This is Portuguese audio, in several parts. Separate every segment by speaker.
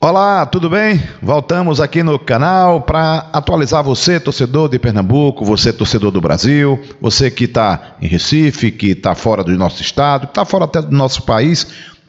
Speaker 1: Olá, tudo bem? Voltamos aqui no canal para atualizar você, torcedor de Pernambuco, você, torcedor do Brasil, você que está em Recife, que está fora do nosso estado, que está fora até do nosso país,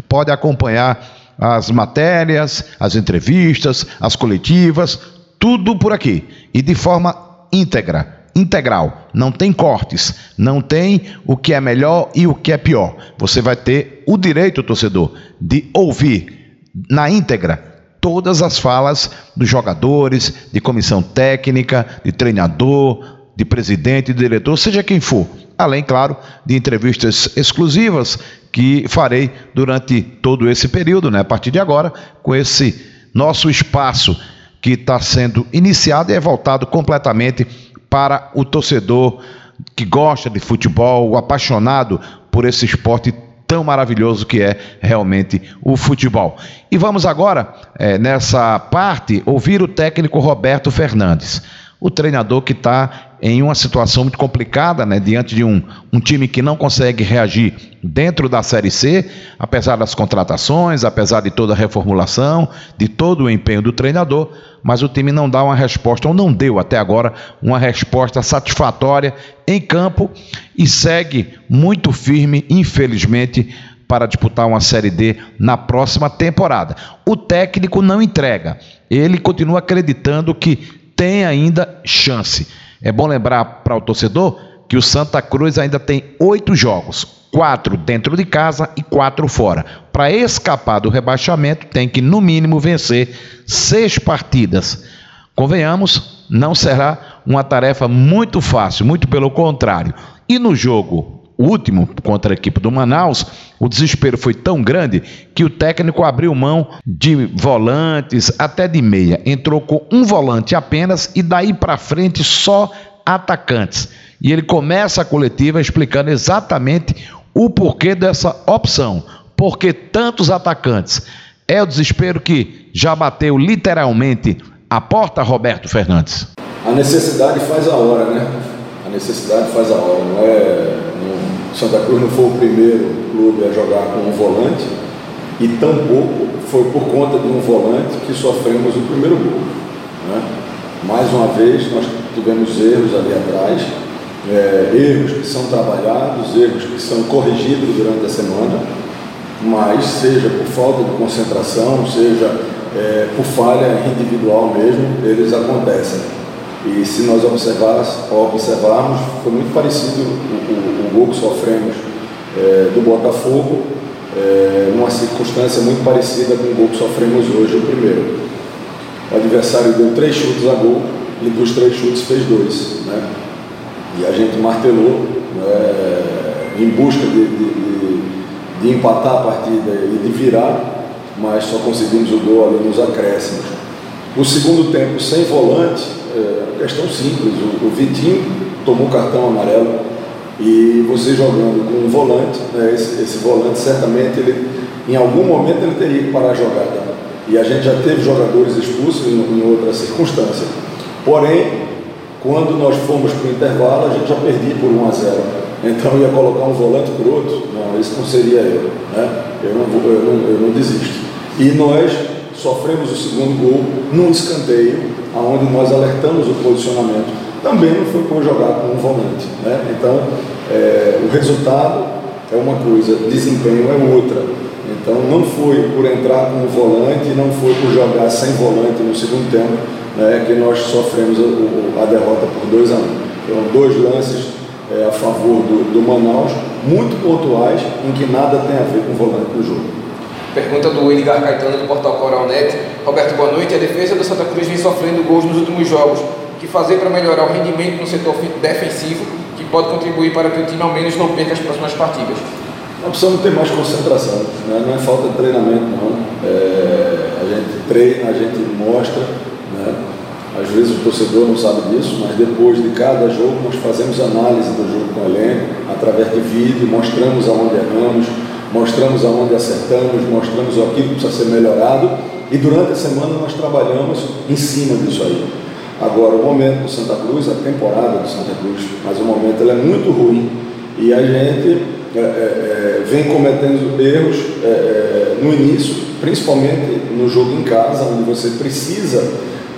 Speaker 1: pode acompanhar as matérias, as entrevistas, as coletivas, tudo por aqui e de forma íntegra, integral. Não tem cortes, não tem o que é melhor e o que é pior. Você vai ter o direito, torcedor, de ouvir na íntegra todas as falas dos jogadores, de comissão técnica, de treinador, de presidente, de diretor, seja quem for. Além, claro, de entrevistas exclusivas que farei durante todo esse período, né? a partir de agora, com esse nosso espaço que está sendo iniciado e é voltado completamente para o torcedor que gosta de futebol, o apaixonado por esse esporte tão maravilhoso que é realmente o futebol. E vamos agora, é, nessa parte, ouvir o técnico Roberto Fernandes o treinador que está em uma situação muito complicada, né, diante de um, um time que não consegue reagir dentro da Série C, apesar das contratações, apesar de toda a reformulação, de todo o empenho do treinador, mas o time não dá uma resposta, ou não deu até agora, uma resposta satisfatória em campo e segue muito firme, infelizmente, para disputar uma Série D na próxima temporada. O técnico não entrega, ele continua acreditando que tem ainda chance. É bom lembrar para o torcedor que o Santa Cruz ainda tem oito jogos, quatro dentro de casa e quatro fora. Para escapar do rebaixamento, tem que, no mínimo, vencer seis partidas. Convenhamos, não será uma tarefa muito fácil, muito pelo contrário. E no jogo último contra a equipe do Manaus, o desespero foi tão grande que o técnico abriu mão de volantes, até de meia. Entrou com um volante apenas e daí para frente só atacantes. E ele começa a coletiva explicando exatamente o porquê dessa opção. Porque tantos atacantes. É o desespero que já bateu literalmente a porta, Roberto Fernandes.
Speaker 2: A necessidade faz a hora, né? A necessidade faz a hora, não é Santa Cruz não foi o primeiro clube a jogar com um volante e tampouco foi por conta de um volante que sofremos o primeiro gol. Né? Mais uma vez, nós tivemos erros ali atrás, é, erros que são trabalhados, erros que são corrigidos durante a semana, mas seja por falta de concentração, seja é, por falha individual mesmo, eles acontecem. E se nós observarmos, foi muito parecido o, o, o gol que sofremos é, do Botafogo, é, numa circunstância muito parecida com o gol que sofremos hoje, o primeiro. O adversário deu três chutes a gol e dos três chutes fez dois. Né? E a gente martelou né, em busca de, de, de, de empatar a partida e de virar, mas só conseguimos o gol ali nos acréscimos. O segundo tempo sem volante, é, questão simples. O, o Vitinho tomou cartão amarelo e você jogando com um volante, né, esse, esse, volante certamente ele, em algum momento ele teria que parar a jogada. E a gente já teve jogadores expulsos em, em outra circunstância. Porém, quando nós fomos para o intervalo, a gente já perdia por 1 a 0. Então ia colocar um volante por outro. Não, isso não seria eu. Né? Eu, não, eu, não, eu não desisto. E nós sofremos o segundo gol num escanteio, onde nós alertamos o posicionamento. Também não foi jogar com um volante. Né? Então, é, o resultado é uma coisa, desempenho é outra. Então, não foi por entrar com um volante, não foi por jogar sem volante no segundo tempo, né, que nós sofremos a, a derrota por 2 a 1. Um. Foram dois lances é, a favor do, do Manaus, muito pontuais, em que nada tem a ver com volante do jogo.
Speaker 3: Pergunta do Edgar Caetano do portal Coral Net. Roberto, boa noite. A defesa do Santa Cruz vem sofrendo gols nos últimos jogos. O que fazer para melhorar o rendimento no setor defensivo que pode contribuir para que o time ao menos não perca as próximas partidas?
Speaker 2: Nós precisamos ter mais concentração, né? não é falta de treinamento não. É, a gente treina, a gente mostra, né? às vezes o torcedor não sabe disso, mas depois de cada jogo nós fazemos análise do jogo com o elenco, através de vídeo, mostramos aonde erramos, mostramos aonde acertamos, mostramos aquilo que precisa ser melhorado e durante a semana nós trabalhamos em cima disso aí. Agora, o momento do Santa Cruz, a temporada do Santa Cruz, mas o momento ela é muito ruim e a gente é, é, é vem cometendo erros é, é, no início, principalmente no jogo em casa, onde você precisa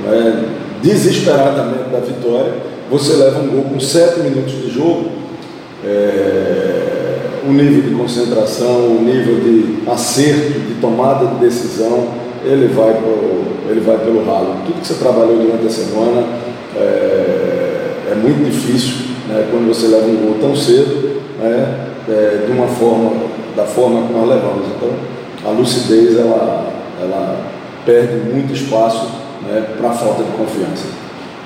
Speaker 2: né, desesperadamente da vitória, você leva um gol com sete minutos de jogo, é, o nível de concentração, o nível de acerto, de tomada de decisão, ele vai, pro, ele vai pelo ralo. Tudo que você trabalhou durante a semana é, é muito difícil né, quando você leva um gol tão cedo, né, é, de uma forma, da forma que nós levamos. Então, a lucidez ela, ela perde muito espaço né, para a falta de confiança.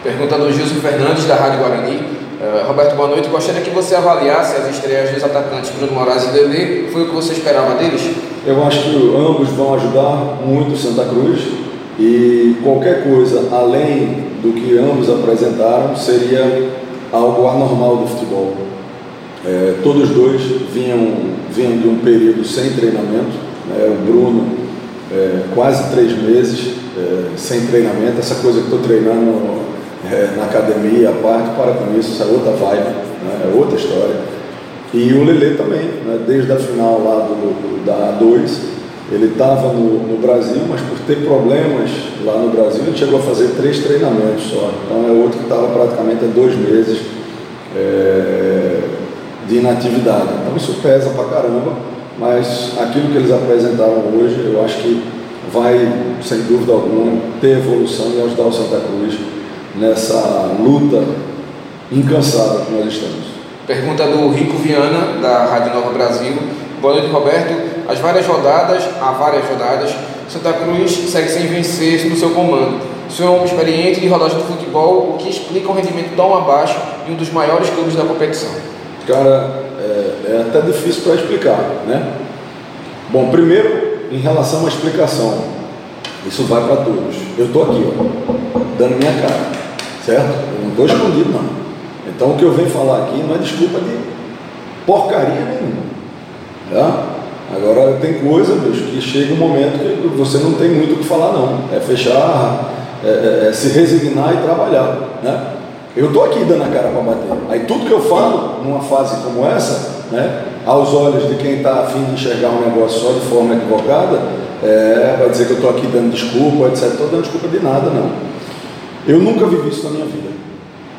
Speaker 3: Pergunta do Gilson Fernandes, da Rádio Guarani. Uh, Roberto, boa noite. Gostaria que você avaliasse as estreias dos atacantes Bruno Moraes e Lele. Foi o que você esperava deles?
Speaker 2: Eu acho que ambos vão ajudar muito o Santa Cruz e qualquer coisa além do que ambos apresentaram seria algo anormal do futebol. É, todos dois vinham, vinham de um período sem treinamento. Né? O Bruno, é, quase três meses é, sem treinamento. Essa coisa que estou treinando é, na academia, a parte, para com isso, isso é outra vibe, né? é outra história. E o Lele também, né? desde a final lá do, da A2, ele estava no, no, Brasil, mas por ter problemas lá no Brasil, ele chegou a fazer três treinamentos só. Então é outro que estava praticamente há dois meses é, de inatividade. Então isso pesa pra caramba, mas aquilo que eles apresentaram hoje, eu acho que vai, sem dúvida alguma, ter evolução e ajudar o Santa Cruz nessa luta incansável que nós estamos.
Speaker 3: Pergunta do Rico Viana, da Rádio Nova Brasil. Boa noite, Roberto. As várias rodadas, há várias rodadas, Santa Cruz segue sem vencer no seu comando. O senhor é um experiente de rodagem de futebol, o que explica um rendimento tão abaixo em um dos maiores clubes da competição.
Speaker 2: Cara, é, é até difícil para explicar, né? Bom, primeiro, em relação à explicação, isso vai para todos. Eu estou aqui, ó, dando minha cara, certo? Eu não estou escondido, não. Então, o que eu venho falar aqui não é desculpa de porcaria nenhuma, tá? Agora, tem coisa, bicho, que chega um momento que você não tem muito o que falar, não. É fechar, é, é, é se resignar e trabalhar, né? Eu estou aqui dando a cara para bater. Aí tudo que eu falo numa fase como essa, né, aos olhos de quem está afim de enxergar um negócio só de forma equivocada, é, vai dizer que eu estou aqui dando desculpa, etc. Estou dando desculpa de nada, não. Eu nunca vivi isso na minha vida.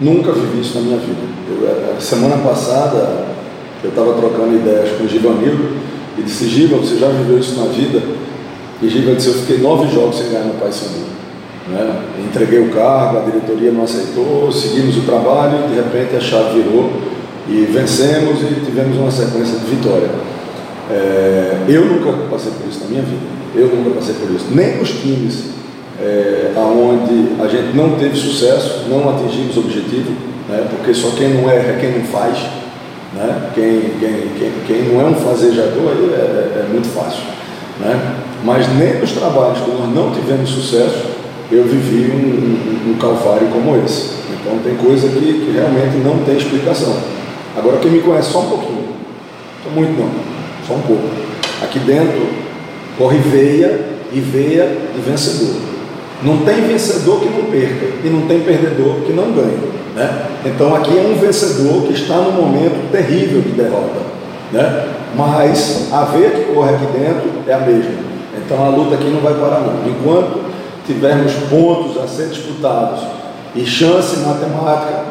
Speaker 2: Nunca vivi isso na minha vida. Eu, é, semana passada, eu estava trocando ideias com o Givanildo e disse, Giva, você já viveu isso na vida? E Giva disse, eu fiquei nove jogos sem ganhar no Pai Sandu. Né? Entreguei o cargo, a diretoria não aceitou, seguimos o trabalho de repente a chave virou e vencemos e tivemos uma sequência de vitória. É, eu nunca passei por isso na minha vida, eu nunca passei por isso, nem nos times é, aonde a gente não teve sucesso, não atingimos o objetivo, né? porque só quem não erra é quem não faz, né? quem, quem, quem, quem não é um fazejador aí é, é, é muito fácil. Né? Mas nem nos trabalhos que nós não tivemos sucesso, eu vivi um, um, um calvário como esse. Então tem coisa que, que, realmente não tem explicação. Agora quem me conhece só um pouquinho, não muito não, só um pouco. Aqui dentro corre veia e veia de vencedor. Não tem vencedor que não perca e não tem perdedor que não ganhe. Né? Então aqui é um vencedor que está num momento terrível de derrota. Né? Mas a veia que corre aqui dentro é a mesma. Então a luta aqui não vai parar não. Enquanto tivermos pontos a ser disputados e chance matemática,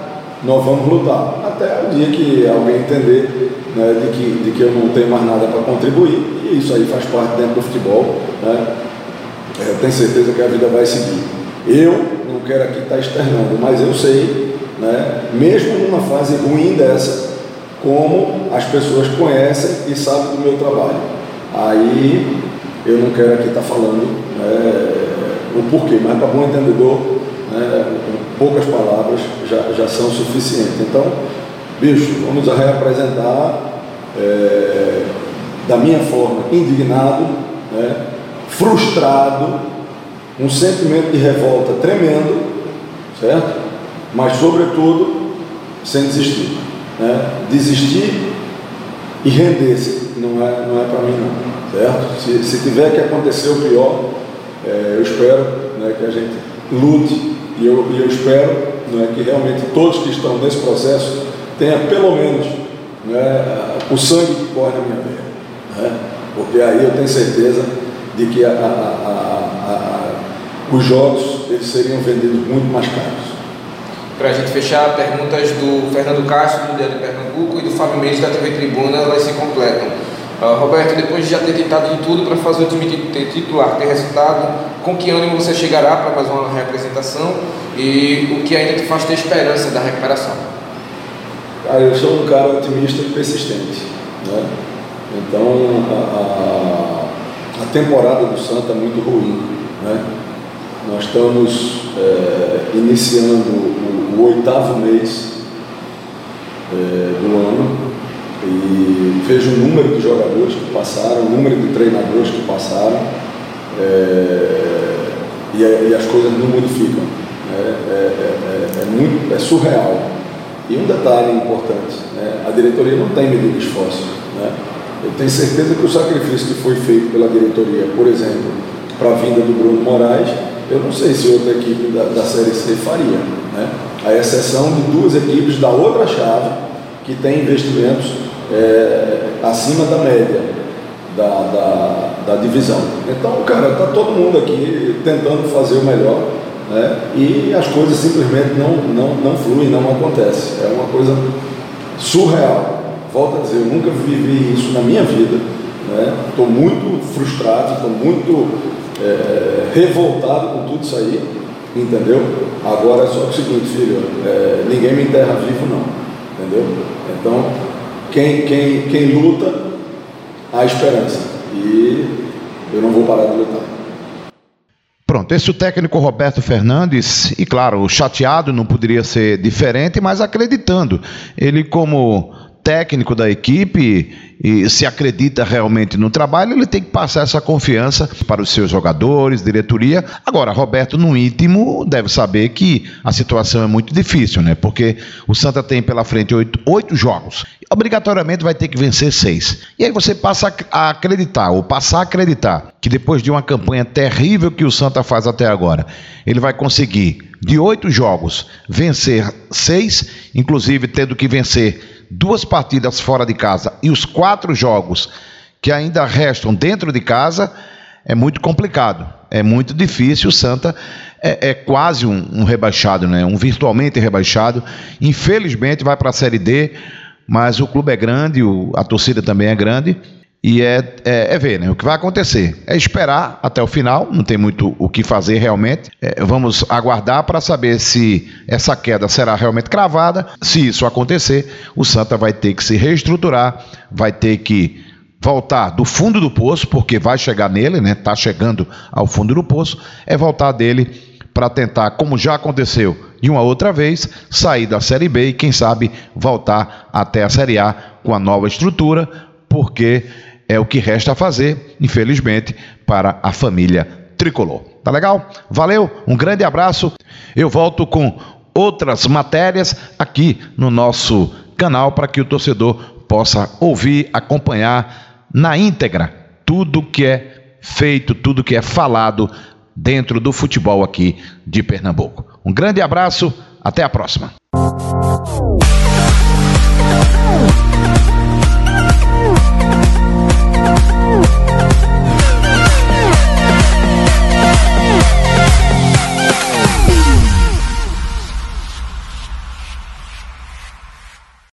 Speaker 2: nós vamos lutar. Até o dia que alguém entender né, de, que, de que eu não tenho mais nada para contribuir, e isso aí faz parte dentro do futebol. Né? É, eu tenho certeza que a vida vai seguir. Eu não quero aqui estar externando, mas eu sei, né, mesmo numa fase ruim dessa, como as pessoas conhecem e sabem do meu trabalho. Aí eu não quero aqui estar falando né, o porquê, mas para bom entendedor, né, poucas palavras já, já são suficientes. Então, bicho, vamos reapresentar é, da minha forma, indignado, né, frustrado, um sentimento de revolta tremendo, certo? Mas, sobretudo, sem desistir. Né? Desistir e render-se não é, não é para mim não, certo? Se, se tiver que acontecer o pior, é, eu espero né, que a gente lute e eu, e eu espero né, que realmente todos que estão nesse processo tenham pelo menos né, o sangue que corre na minha veia. Né? Porque aí eu tenho certeza de que a, a, a, os jogos eles seriam vendidos muito mais caros.
Speaker 3: Para a gente fechar, perguntas do Fernando Castro, do Diário de Pernambuco, e do Fábio Mendes, da TV Tribuna, elas se completam. Uh, Roberto, depois de já ter tentado de tudo para fazer o time ter titular, ter resultado, com que ânimo você chegará para mais uma representação e o que ainda te faz ter esperança da recuperação?
Speaker 2: Cara, eu sou um cara otimista e persistente. Né? Então, a, a, a, temporada do Santa é muito ruim. Né? Nós estamos é, iniciando o, o, oitavo mês é, do ano e vejo o número de jogadores que passaram, o número de treinadores que passaram é, e, e, as coisas não modificam. Né? É, é, é, muito, é surreal. E um detalhe importante, né? a diretoria não tem medido esforço. Né? Eu tenho certeza que o sacrifício que foi feito pela diretoria, por exemplo, para a vinda do Bruno Moraes, eu não sei se outra equipe da, da Série C faria. Né? A exceção de duas equipes da outra chave que têm investimentos é, acima da média da, da, da, divisão. Então, cara, está todo mundo aqui tentando fazer o melhor né? e as coisas simplesmente não, não, não fluem, não acontecem. É uma coisa surreal. Volto a dizer, eu nunca vivi isso na minha vida. Estou né? muito frustrado, estou muito é, revoltado com tudo isso aí, entendeu? Agora é só o seguinte, filho, é, ninguém me enterra vivo não, entendeu? Então, quem, quem, quem luta, há esperança. E eu não vou parar de lutar.
Speaker 1: Pronto, esse é o técnico Roberto Fernandes, e claro, chateado não poderia ser diferente, mas acreditando. Ele, como técnico da equipe e se acredita realmente no trabalho, ele tem que passar essa confiança para os seus jogadores, diretoria. Agora, Roberto, no íntimo, deve saber que a situação é muito difícil, né? Porque o Santa tem pela frente oito, oito jogos. Obrigatoriamente vai ter que vencer seis. E aí você passa a acreditar, ou passar a acreditar, que depois de uma campanha terrível que o Santa faz até agora, ele vai conseguir, de oito jogos, vencer seis, inclusive tendo que vencer duas partidas fora de casa e os quatro jogos que ainda restam dentro de casa, é muito complicado. É muito difícil. O Santa é, é quase um, um, rebaixado, né? um virtualmente rebaixado. Infelizmente vai para a Série D, mas o clube é grande, a torcida também é grande. E é, é, é, ver né, o que vai acontecer. É esperar até o final, não tem muito o que fazer realmente. É, vamos aguardar para saber se essa queda será realmente cravada. Se isso acontecer, o Santa vai ter que se reestruturar, vai ter que voltar do fundo do poço, porque vai chegar nele, né? Está chegando ao fundo do poço, é voltar dele para tentar, como já aconteceu de uma outra vez, sair da Série B e, quem sabe, voltar até a Série A com a nova estrutura, porque é o que resta a fazer, infelizmente, para a família tricolor. Tá legal? Valeu, um grande abraço. Eu volto com outras matérias aqui no nosso canal para que o torcedor possa ouvir, acompanhar na íntegra tudo que é feito, tudo que é falado dentro do futebol aqui de Pernambuco. Um grande abraço, até a próxima.